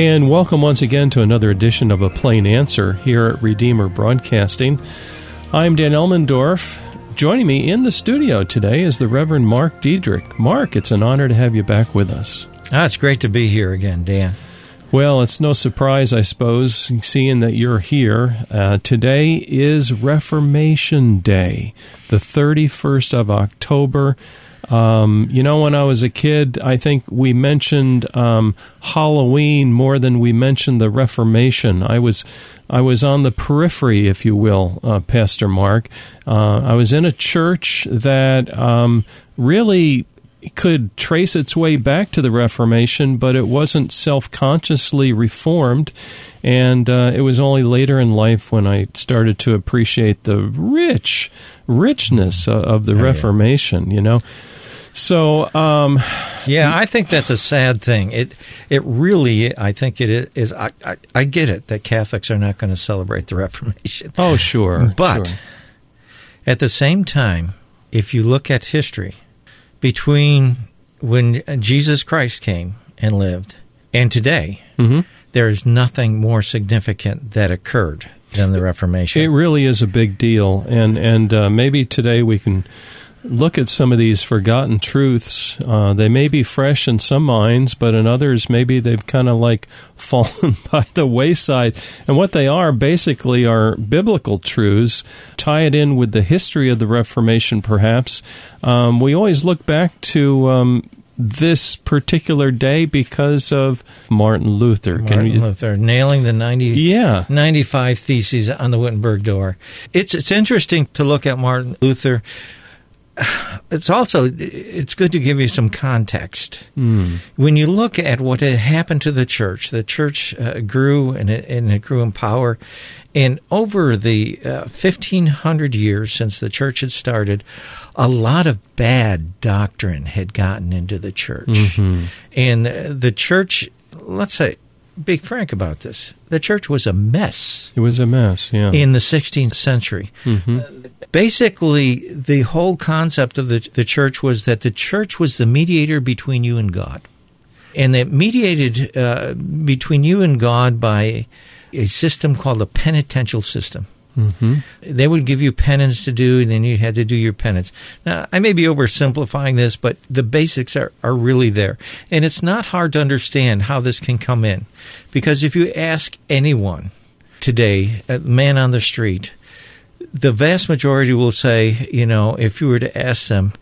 And welcome once again to another edition of A Plain Answer here at Redeemer Broadcasting. I'm Dan Elmendorf. Joining me in the studio today is the Reverend Mark Diedrich. Mark, it's an honor to have you back with us. Ah, it's great to be here again, Dan. Well, it's no surprise, I suppose, seeing that you're here. Uh, today is Reformation Day, the 31st of October. Um, you know, when I was a kid, I think we mentioned um, Halloween more than we mentioned the Reformation. I was I was on the periphery, if you will, uh, Pastor Mark. Uh, I was in a church that um, really could trace its way back to the Reformation, but it wasn't self consciously reformed. And uh, it was only later in life when I started to appreciate the rich richness of the oh, Reformation, yeah. you know. So, um, yeah, I think that's a sad thing. It it really, I think it is. I I, I get it that Catholics are not going to celebrate the Reformation. Oh, sure, but sure. at the same time, if you look at history between when Jesus Christ came and lived and today, mm-hmm. there is nothing more significant that occurred than the Reformation. It really is a big deal, and and uh, maybe today we can look at some of these forgotten truths. Uh, they may be fresh in some minds, but in others, maybe they've kind of like fallen by the wayside. And what they are basically are biblical truths. Tie it in with the history of the Reformation, perhaps. Um, we always look back to. Um, this particular day because of Martin Luther. Martin you, Luther nailing the 90, yeah. 95 theses on the Wittenberg door. It's it's interesting to look at Martin Luther it's also it's good to give you some context. Mm. When you look at what had happened to the church, the church uh, grew and it, and it grew in power. And over the uh, 1500 years since the church had started, a lot of bad doctrine had gotten into the church. Mm-hmm. And the, the church, let's say, be frank about this. The church was a mess. It was a mess, yeah. In the 16th century. Mm-hmm. Basically, the whole concept of the, the church was that the church was the mediator between you and God. And that mediated uh, between you and God by a system called the penitential system. Mm-hmm. They would give you penance to do, and then you had to do your penance. Now, I may be oversimplifying this, but the basics are, are really there. And it's not hard to understand how this can come in. Because if you ask anyone today, a man on the street, the vast majority will say, you know, if you were to ask them,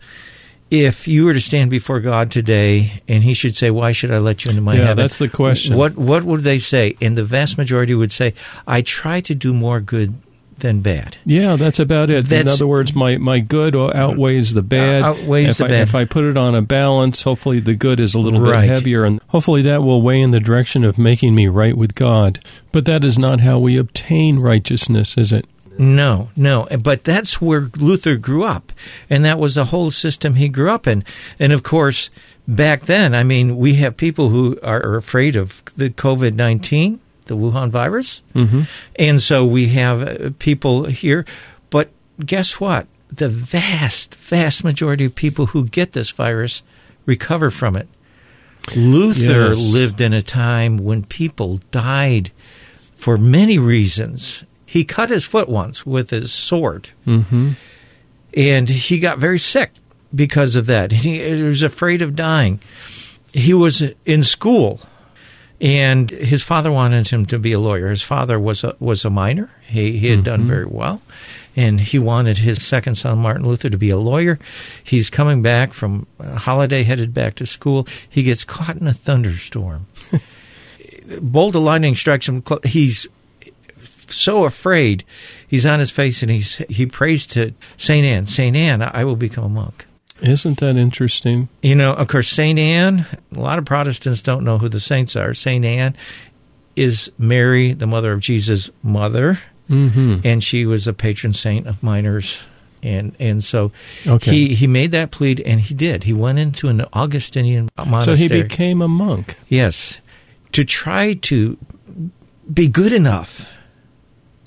if you were to stand before God today and he should say, Why should I let you into my yeah, heaven? that's the question. What what would they say? And the vast majority would say, I try to do more good than bad. Yeah, that's about it. That's, in other words, my, my good outweighs the bad. Outweighs if the I, bad. If I put it on a balance, hopefully the good is a little right. bit heavier, and hopefully that will weigh in the direction of making me right with God. But that is not how we obtain righteousness, is it? No, no. But that's where Luther grew up, and that was the whole system he grew up in. And of course, back then, I mean, we have people who are afraid of the COVID 19 the Wuhan virus. Mm-hmm. And so we have uh, people here. But guess what? The vast, vast majority of people who get this virus recover from it. Luther yes. lived in a time when people died for many reasons. He cut his foot once with his sword, mm-hmm. and he got very sick because of that. He, he was afraid of dying. He was in school and his father wanted him to be a lawyer. His father was a, was a miner. He, he had mm-hmm. done very well. And he wanted his second son, Martin Luther, to be a lawyer. He's coming back from a holiday, headed back to school. He gets caught in a thunderstorm. Bolt of lightning strikes him. He's so afraid. He's on his face and he's, he prays to St. Anne, St. Anne, I will become a monk. Isn't that interesting? You know, of course, St. Anne, a lot of Protestants don't know who the saints are. St. Anne is Mary, the mother of Jesus' mother, mm-hmm. and she was a patron saint of miners. And and so okay. he, he made that plea, and he did. He went into an Augustinian monastery. So he became a monk. Yes, to try to be good enough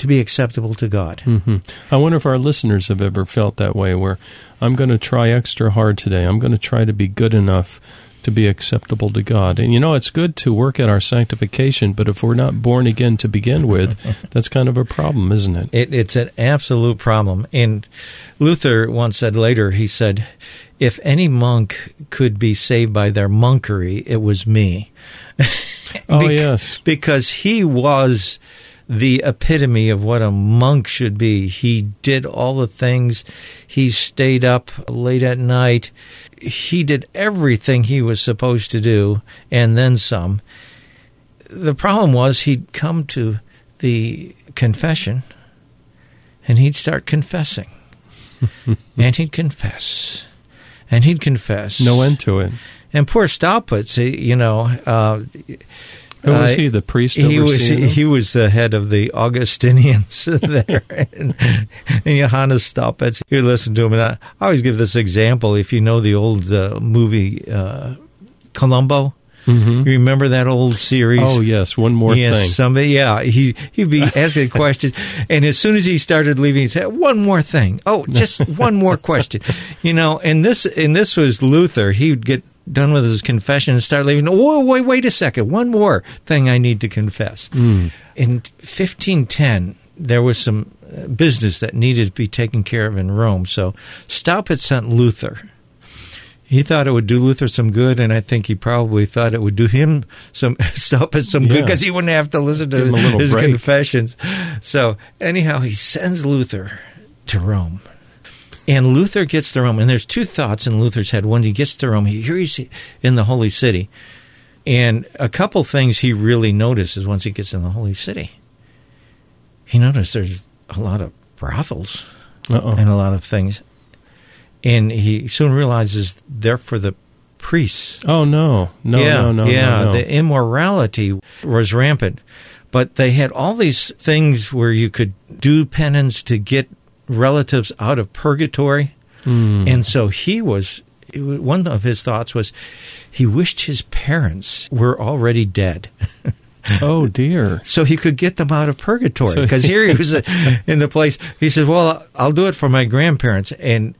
to be acceptable to God. Mm-hmm. I wonder if our listeners have ever felt that way, where I'm going to try extra hard today. I'm going to try to be good enough to be acceptable to God. And you know, it's good to work at our sanctification, but if we're not born again to begin with, that's kind of a problem, isn't it? it? It's an absolute problem. And Luther once said later, he said, if any monk could be saved by their monkery, it was me. oh, yes. Because he was the epitome of what a monk should be. He did all the things. He stayed up late at night. He did everything he was supposed to do and then some. The problem was he'd come to the confession and he'd start confessing. and he'd confess. And he'd confess. No end to it. And poor Staupitz, he- you know, uh, Who was uh, he? The priest he was he, them? he was the head of the Augustinians there, and, and Johannes Staupitz. You listen to him, and I, I always give this example. If you know the old uh, movie uh, Columbo, Mhm. you remember that old series? Oh, yes. One more yes, thing. somebody. Yeah, he he'd be asking questions, and as soon as he started leaving, he said, "One more thing. Oh, just one more question." You know, and this and this was Luther. He'd get done with his confession and start leaving. Oh, wait, wait a second. One more thing I need to confess. Mm. In 1510, there was some uh, business that needed to be taken care of in Rome. So Staupitz sent Luther. He thought it would do Luther some good, and I think he probably thought it would do him some Staupitz some good because he wouldn't have to listen to Give him a little his break. confessions. So anyhow, he sends Luther to Rome. And Luther gets to Rome, and there's two thoughts in Luther's head. When he gets to Rome, he, here he's in the holy city. And a couple things he really notices once he gets in the holy city. He noticed there's a lot of brothels Uh-oh. and a lot of things. And he soon realizes they're for the priests. Oh, no. No, yeah, no, no, yeah. no, no. The immorality was rampant. But they had all these things where you could do penance to get relatives out of purgatory. Hmm. And so he was, one of his thoughts was he wished his parents were already dead. oh, dear. so he could get them out of purgatory. So- Because here he was uh, in the place. He said, "Well, I'll do it for my grandparents." And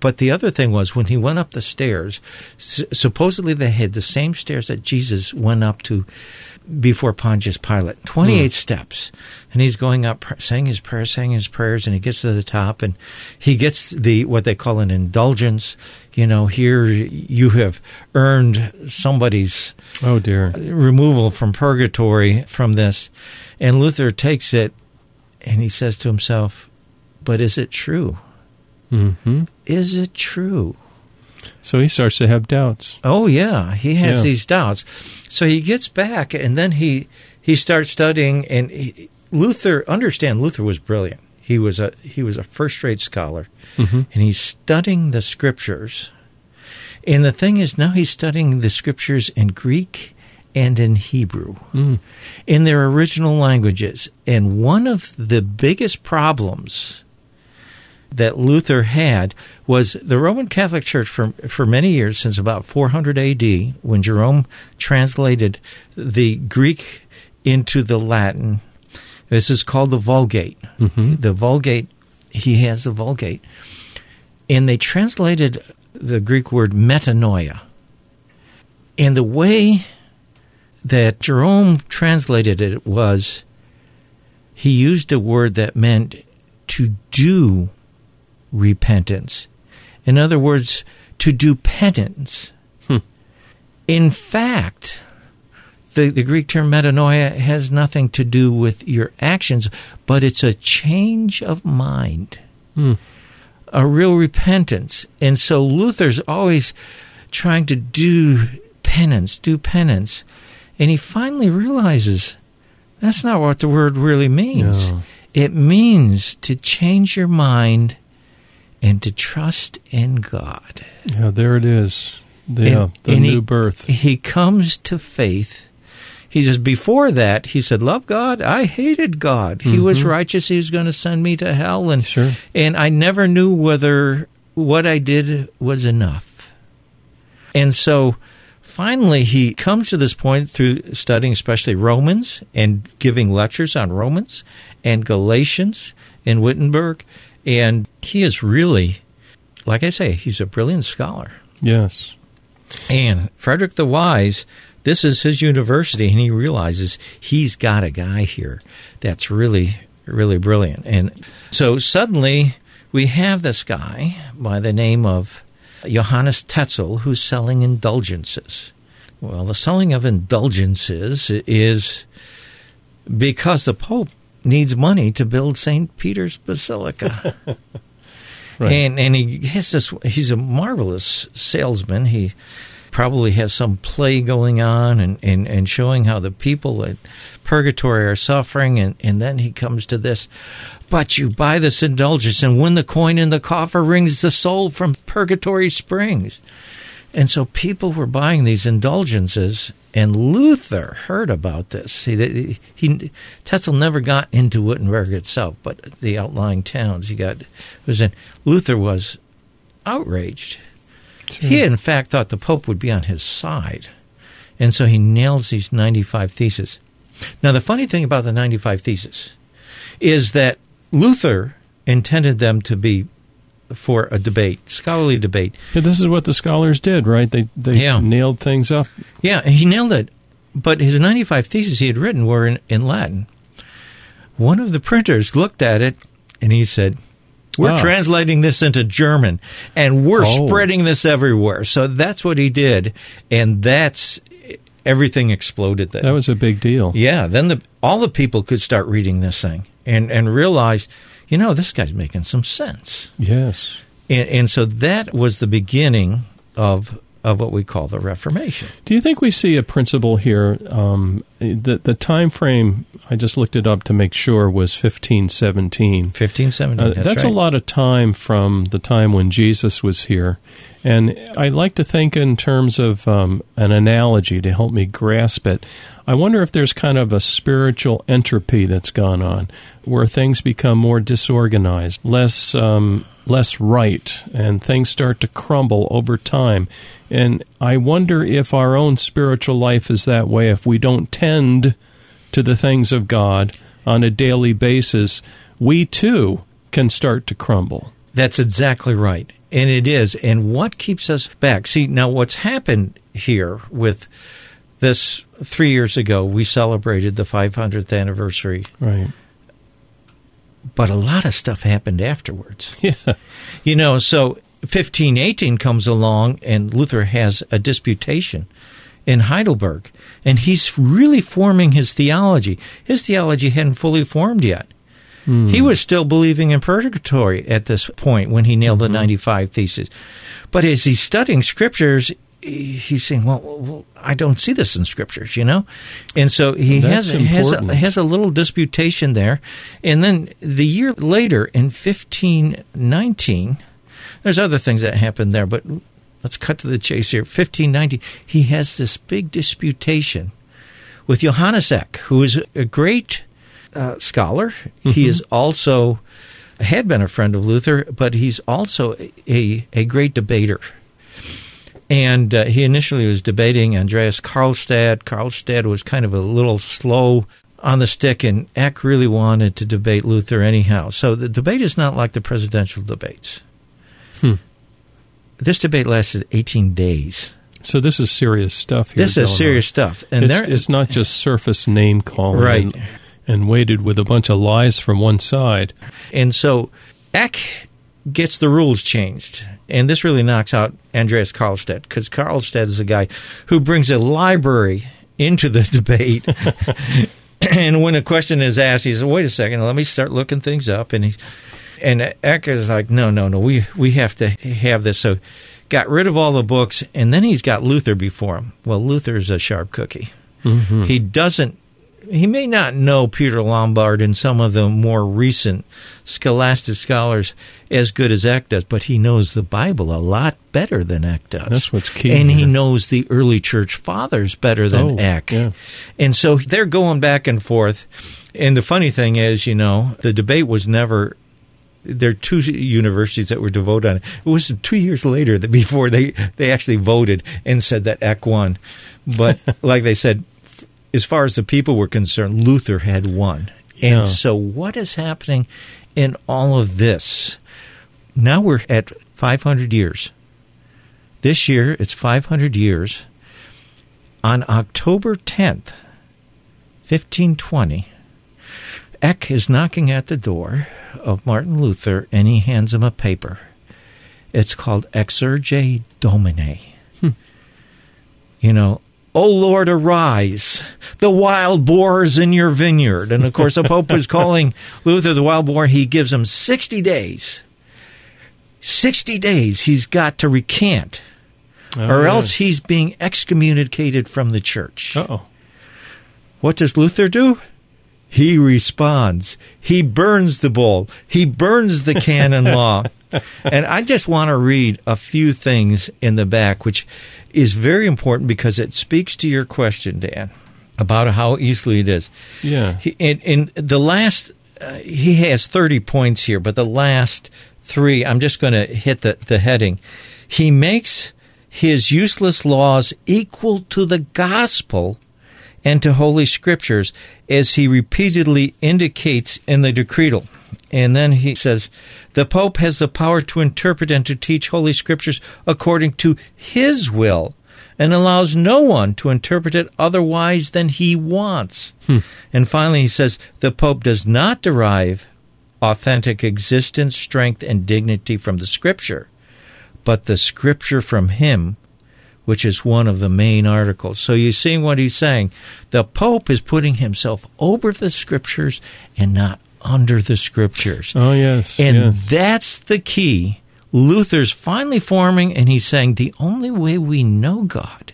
but the other thing was when he went up the stairs. S- supposedly they had the same stairs that Jesus went up to before Pontius Pilate. Twenty-eight steps, and he's going up, saying his prayers, saying his prayers, and he gets to the top, and he gets the what they call an indulgence. You know, here you have earned somebody's Oh, dear. removal from purgatory from this. And Luther takes it and he says to himself, But is it true? hmm Is it true? So he starts to have doubts. Oh yeah, he has Yeah. these doubts. So he gets back and then he he starts studying and he, Luther understand Luther was brilliant. He was a he was a first-rate scholar hmm and he's studying the scriptures. And the thing is now he's studying the scriptures in Greek and in Hebrew. Mm. in their original languages. And one of the biggest problems that Luther had was the Roman Catholic Church for for many years since about 400 AD when Jerome translated the Greek into the Latin. This is called the Vulgate. Mhm. The Vulgate he has the Vulgate. And they translated the Greek word metanoia. And the way that Jerome translated it was he used a word that meant to do repentance. In other words, to do penance. Hmm. In fact, the, the Greek term metanoia has nothing to do with your actions, but it's a change of mind Mm. a real repentance. And so Luther's always trying to do penance, do penance. And he finally realizes that's not what the word really means. No. It means to change your mind and to trust in God. Yeah, there it is. The, And- the and new he- birth. He comes to faith. He says, before that, he said, Love God. I hated God. He was Mhm. righteous. He was going to send me to hell. And Sure. and I never knew whether what I did was enough. And so finally he comes to this point through studying especially Romans and giving lectures on Romans and Galatians in Wittenberg. And he is really, like I say, he's a brilliant scholar. Yes. And Frederick the Wise, this is his university, and he realizes he's got a guy here that's really, really brilliant. And so suddenly we have this guy by the name of Johannes Tetzel who's selling indulgences. Well, the selling of indulgences is because the Pope needs money to build St. Peter's Basilica. right. And and he has this he's a marvelous salesman. He probably has some play going on and, and, and showing how the people at purgatory are suffering and, and then he comes to this. But you buy this indulgence and when the coin in the coffer rings the soul from purgatory springs. And so people were buying these indulgences, and Luther heard about this. He, he Tetzel never got into Wittenberg itself, but the outlying towns he got was in. Luther was outraged. Sure. He, in fact, thought the Pope would be on his side, and so he nails these ninety-five theses. Now, the funny thing about the ninety-five theses is that Luther intended them to be for a debate, scholarly debate. Yeah, this is what the scholars did, right? They they yeah. nailed things up. Yeah, he nailed it. But his 95 theses he had written were in, in Latin. One of the printers looked at it and he said, we're ah. translating this into German and we're oh. spreading this everywhere. So that's what he did. And that's everything exploded then. That was a big deal. Yeah. Then the, all the people could start reading this thing and, and realize – you know, this guy's making some sense. Yes. And, and so that was the beginning of of what we call the Reformation. Do you think we see a principle here? Um, the the time frame I just looked it up to make sure was fifteen seventeen. Fifteen seventeen. Uh, that's, that's right. a lot of time from the time when Jesus was here, and I like to think in terms of um, an analogy to help me grasp it. I wonder if there's kind of a spiritual entropy that's gone on, where things become more disorganized, less um, less right, and things start to crumble over time. And I wonder if our own spiritual life is that way. If we don't tend to the things of God on a daily basis, we too can start to crumble. That's exactly right. And it is. And what keeps us back? See, now what's happened here with this three years ago, we celebrated the 500th anniversary. Right. But a lot of stuff happened afterwards. Yeah. You know, so 1518 comes along and Luther has a disputation in Heidelberg. And he's really forming his theology. His theology hadn't fully formed yet. Mm. He was still believing in purgatory at this point when he nailed mm-hmm. the 95 Theses. But as he's studying scriptures, he's saying, well, well, I don't see this in scriptures, you know? And so he has, has, a, has a little disputation there. And then the year later, in 1519, there's other things that happened there, but let's cut to the chase here. 1590, he has this big disputation with Johannes Eck, who is a great uh, scholar. Mm-hmm. He is also had been a friend of Luther, but he's also a, a great debater. And uh, he initially was debating Andreas Karlstadt. Karlstadt was kind of a little slow on the stick, and Eck really wanted to debate Luther anyhow. So the debate is not like the presidential debates. Hmm. This debate lasted 18 days. So this is serious stuff. Here. This is serious on. stuff, and it's, it's, not just surface name calling, right? And, and weighted with a bunch of lies from one side. And so Eck gets the rules changed. And this really knocks out Andreas Karlstadt because Karlstadt is a guy who brings a library into the debate. and when a question is asked, he says, wait a second, let me start looking things up. And he, and Eck is like, no, no, no, we, we have to have this. So got rid of all the books, and then he's got Luther before him. Well, Luther's a sharp cookie. Mm-hmm. He doesn't he may not know Peter Lombard and some of the more recent scholastic scholars as good as Eck does, but he knows the Bible a lot better than Eck does. That's what's key. And he knows the early church fathers better than oh, Eck. Yeah. And so they're going back and forth. And the funny thing is, you know, the debate was never there are two universities that were to vote on it. It was two years later that before they, they actually voted and said that Eck won. But like they said, as far as the people were concerned, Luther had won. Yeah. And so, what is happening in all of this? Now we're at 500 years. This year, it's 500 years. On October 10th, 1520, Eck is knocking at the door of Martin Luther and he hands him a paper. It's called Exsurge Domine. Hmm. You know, O Lord, arise, the wild boars in your vineyard. And of course, the Pope was calling Luther the wild boar. He gives him 60 days. 60 days he's got to recant, Oh, or else he's being excommunicated from the church. Uh-oh. What does Luther do? He responds. He burns the bull. He burns the canon law. And I just want to read a few things in the back, which is very important because it speaks to your question, Dan, about how easily it is. Yeah. He, in, in the last, uh, he has 30 points here, but the last three, I'm just going to hit the, the heading. He makes his useless laws equal to the gospel and to Holy Scriptures, as he repeatedly indicates in the decretal. And then he says, the Pope has the power to interpret and to teach Holy Scriptures according to his will and allows no one to interpret it otherwise than he wants. Hmm. And finally, he says, the Pope does not derive authentic existence, strength, and dignity from the Scripture, but the Scripture from him which is one of the main articles. So you see what he's saying. The Pope is putting himself over the scriptures and not under the scriptures. Oh, yes. and yes. that's the key. Luther's finally forming, and he's saying the only way we know God,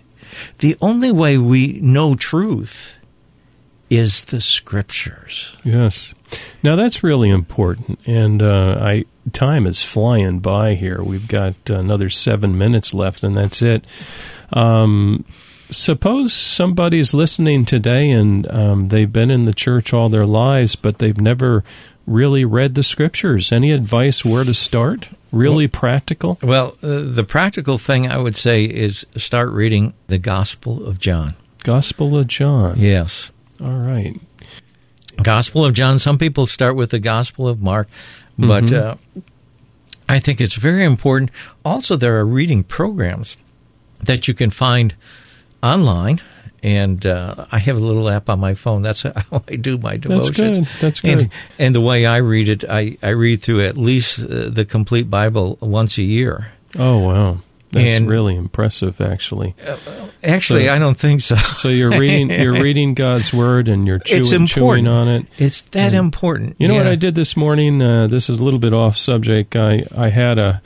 the only way we know truth, is the scriptures. Yes. Now that's really important, and uh, I time is flying by here. We've got another seven minutes left, and that's it. Um, suppose somebody's listening today, and um, they've been in the church all their lives, but they've never really read the scriptures. Any advice where to start? Really practical. Well, uh, the practical thing I would say is start reading the Gospel of John. Gospel of John. Yes. All right. Gospel of John. Some people start with the Gospel of Mark, but Mhm. uh, I think it's very important. Also, there are reading programs that you can find online, and uh, I have a little app on my phone. That's how I do my devotions. That's good. That's good. And, and the way I read it, I, I read through at least uh, the complete Bible once a year. oh wow, that's And- really impressive, actually. Actually, So- I don't think so. So you're reading you're reading God's word and you're chewing, chewing on it. It's that important. You know what I did this morning? Uh, this is a little bit off subject. I I had a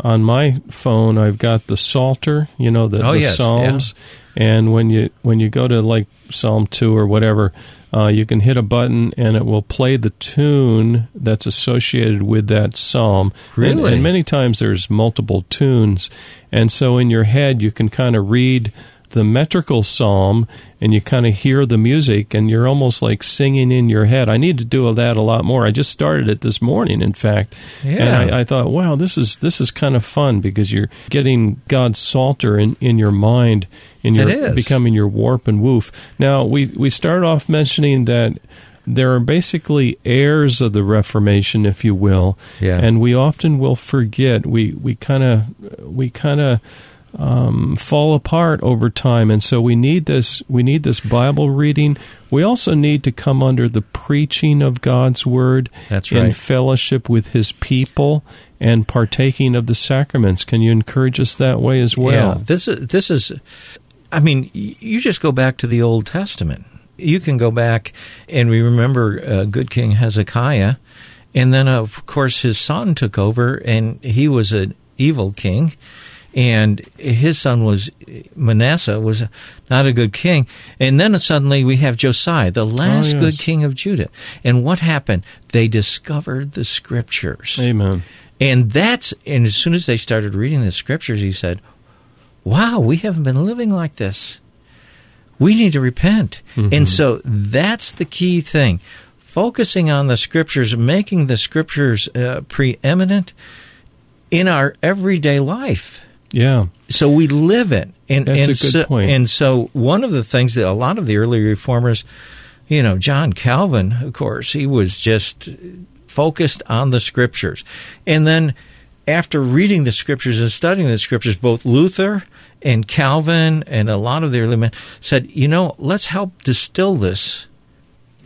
on my phone. I've got the Psalter. You know the, Oh, the yes, Psalms. And when you when you go to like Psalm two or whatever, uh, you can hit a button and it will play the tune that's associated with that psalm. And- Really? and many times there's multiple tunes, and so in your head you can kind of read the metrical psalm and you kind of hear the music and you're almost like singing in your head. I need to do that a lot more. I just started it this morning, in fact, and Yeah. I, I thought, wow, this is this is kind of fun because you're getting God's psalter in, in your mind, and you're becoming your warp and woof. Now we we started off mentioning that. There are basically heirs of the Reformation, if you will, Yeah. and we often will forget. We we kind of we kind of um, fall apart over time, and so we need this. We need this Bible reading. We also need to come under the preaching of God's word That's right. in fellowship with His people and partaking of the sacraments. Can you encourage us that way as well? Yeah, this is this is. I mean, you just go back to the Old Testament. You can go back and we remember uh, good King Hezekiah, and then of course his son took over, and he was an evil king, and his son was Manasseh was not a good king, and then suddenly we have Josiah, the last yes. good king of Judah, and what happened? They discovered the scriptures. Amen. And that's and as soon as they started reading the scriptures, he said, "Wow, we haven't been living like this. We need to repent." And so that's the key thing: focusing on the scriptures, making the scriptures uh, preeminent in our everyday life. Yeah. So we live it. And, That's and a good so, point. And so one of the things that a lot of the early reformers, you know, John Calvin, of course, he was just focused on the scriptures. And then after reading the scriptures and studying the scriptures, both Luther and Calvin and a lot of the early men said, you know, let's help distill this.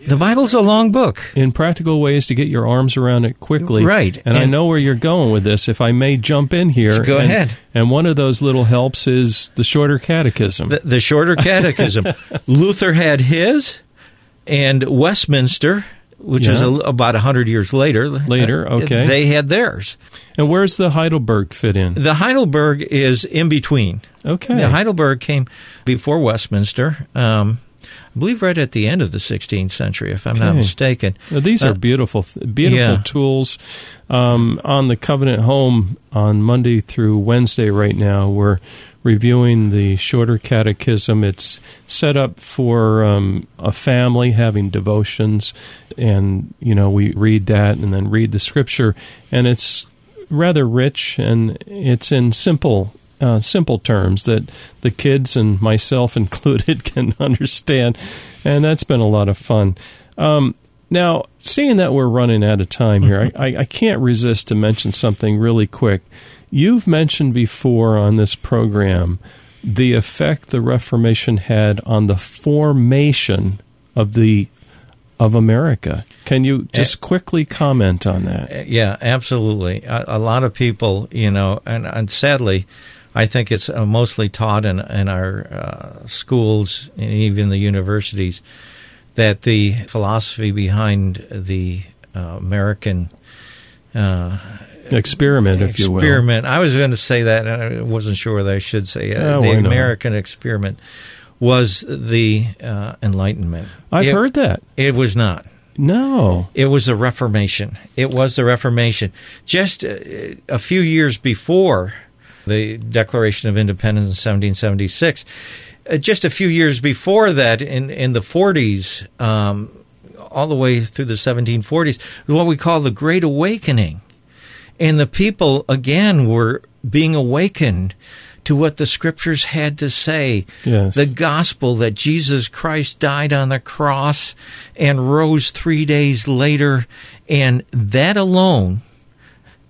The Bible's a long book. In practical ways to get your arms around it quickly. Right. And, I know where you're going with this. If I may jump in here. Go and- ahead. And one of those little helps is the shorter catechism. The, the shorter catechism. Luther had his, and Westminster, which is a, about a hundred years later. Later, uh, okay. They had theirs. and where's the Heidelberg fit in? The Heidelberg is in between. Okay. The Heidelberg came before Westminster. Um, I believe right at the end of the 16th century, if I'm not mistaken. Now, these are Uh, beautiful, beautiful yeah. tools. Um, on the Covenant Home on Monday through Wednesday right now, we're reviewing the shorter catechism. It's set up for um, a family having devotions, and you know we read that and then read the scripture, and it's rather rich and it's in simple. Uh, simple terms that the kids and myself included can understand, and that's been a lot of fun. Um, now, seeing that we're running out of time here, I, I, can't resist to mention something really quick. You've mentioned before on this program the effect the Reformation had on the formation of the of America. Can you just quickly comment on that? Yeah, absolutely. A, a lot of people, you know, and, and sadly, I think it's uh, mostly taught in, in our uh, schools and even the universities that the philosophy behind the uh, American uh, Experiment, if you will. experiment. I was going to say that, and I wasn't sure whether I should say it. The? American experiment was the uh, Enlightenment. I've It- heard that. it was not. No. It was the Reformation. It was the Reformation. Just a, a few years before the Declaration of Independence in 1776, uh, just a few years before that, in, in the 40s, um, all the way through the 1740s, what we call the Great Awakening. And the people, again, were being awakened to what the scriptures had to say. Yes. The gospel that Jesus Christ died on the cross and rose three days later. And that alone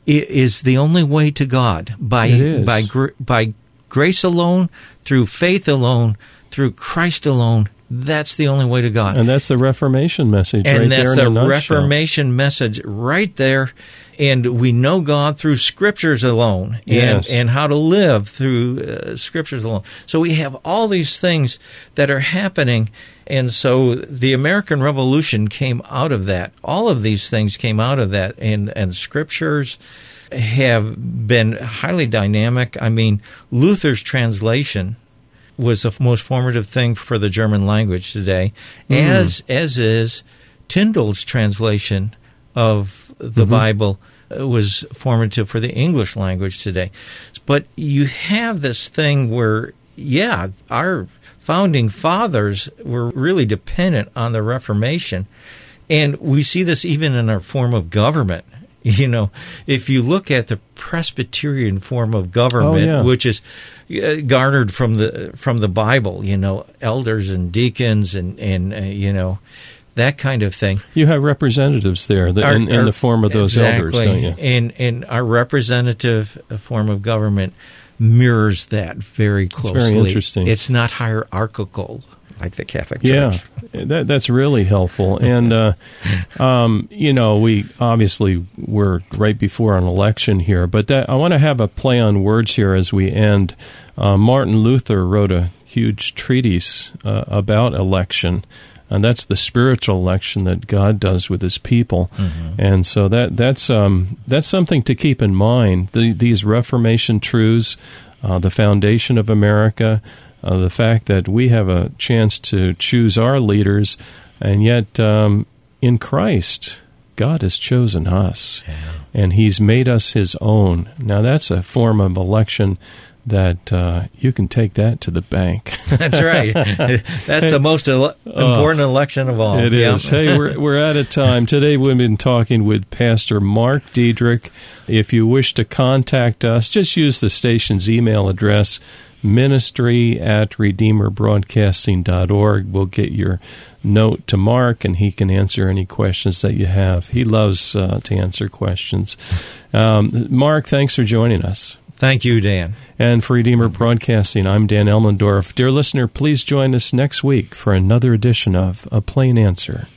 is the only way to God by by gr- by grace alone, through faith alone, through Christ alone. That's the only way to God And that's the Reformation message and right that's there in the a nutshell. Reformation message right there. And we know God through Scriptures alone, and Yes. and how to live through uh, Scriptures alone. So we have all these things that are happening, and so the American Revolution came out of that. All of these things came out of that, and and Scriptures have been highly dynamic. I mean, Luther's translation was the most formative thing for the German language today, as as is Tyndale's translation of the Bible uh, was formative for the English language today. But you have this thing where, yeah, our founding fathers were really dependent on the Reformation, and we see this even in our form of government. You know, if you look at the Presbyterian form of government, yeah. which is uh, garnered from the from the Bible, you know, elders and deacons and and uh, you know that kind of thing. You have representatives there that, Our- in, in our- the form of those elders, don't you? And and our representative form of government mirrors that very closely. very closely. interesting. It's not hierarchical like the Catholic Yeah, Church. that, that's really helpful. And, uh, um, you know, we obviously we're right before an election here, but that, I want to have a play on words here as we end. Uh, Martin Luther wrote a huge treatise uh, about election. And that's the spiritual election that God does with His people, and so that that's um, that's something to keep in mind. The, these Reformation truths, uh, the foundation of America, uh, the fact that we have a chance to choose our leaders, and yet um, in Christ, God has chosen us, and He's made us His own. Now, that's a form of election that uh, you can take that to the bank. That's right. That's the most ele- important election of all. It Yeah. is. hey, we're, we're out of time. Today we've been talking with Pastor Mark Diedrich. If you wish to contact us, just use the station's email address, ministry at redeemerbroadcasting.org. We'll get your note to Mark and he can answer any questions that you have. He loves uh, to answer questions. Um, Mark, thanks for joining us. Thank you, Dan. And for Redeemer Broadcasting, I'm Dan Elmendorf. Dear listener, please join us next week for another edition of A Plain Answer.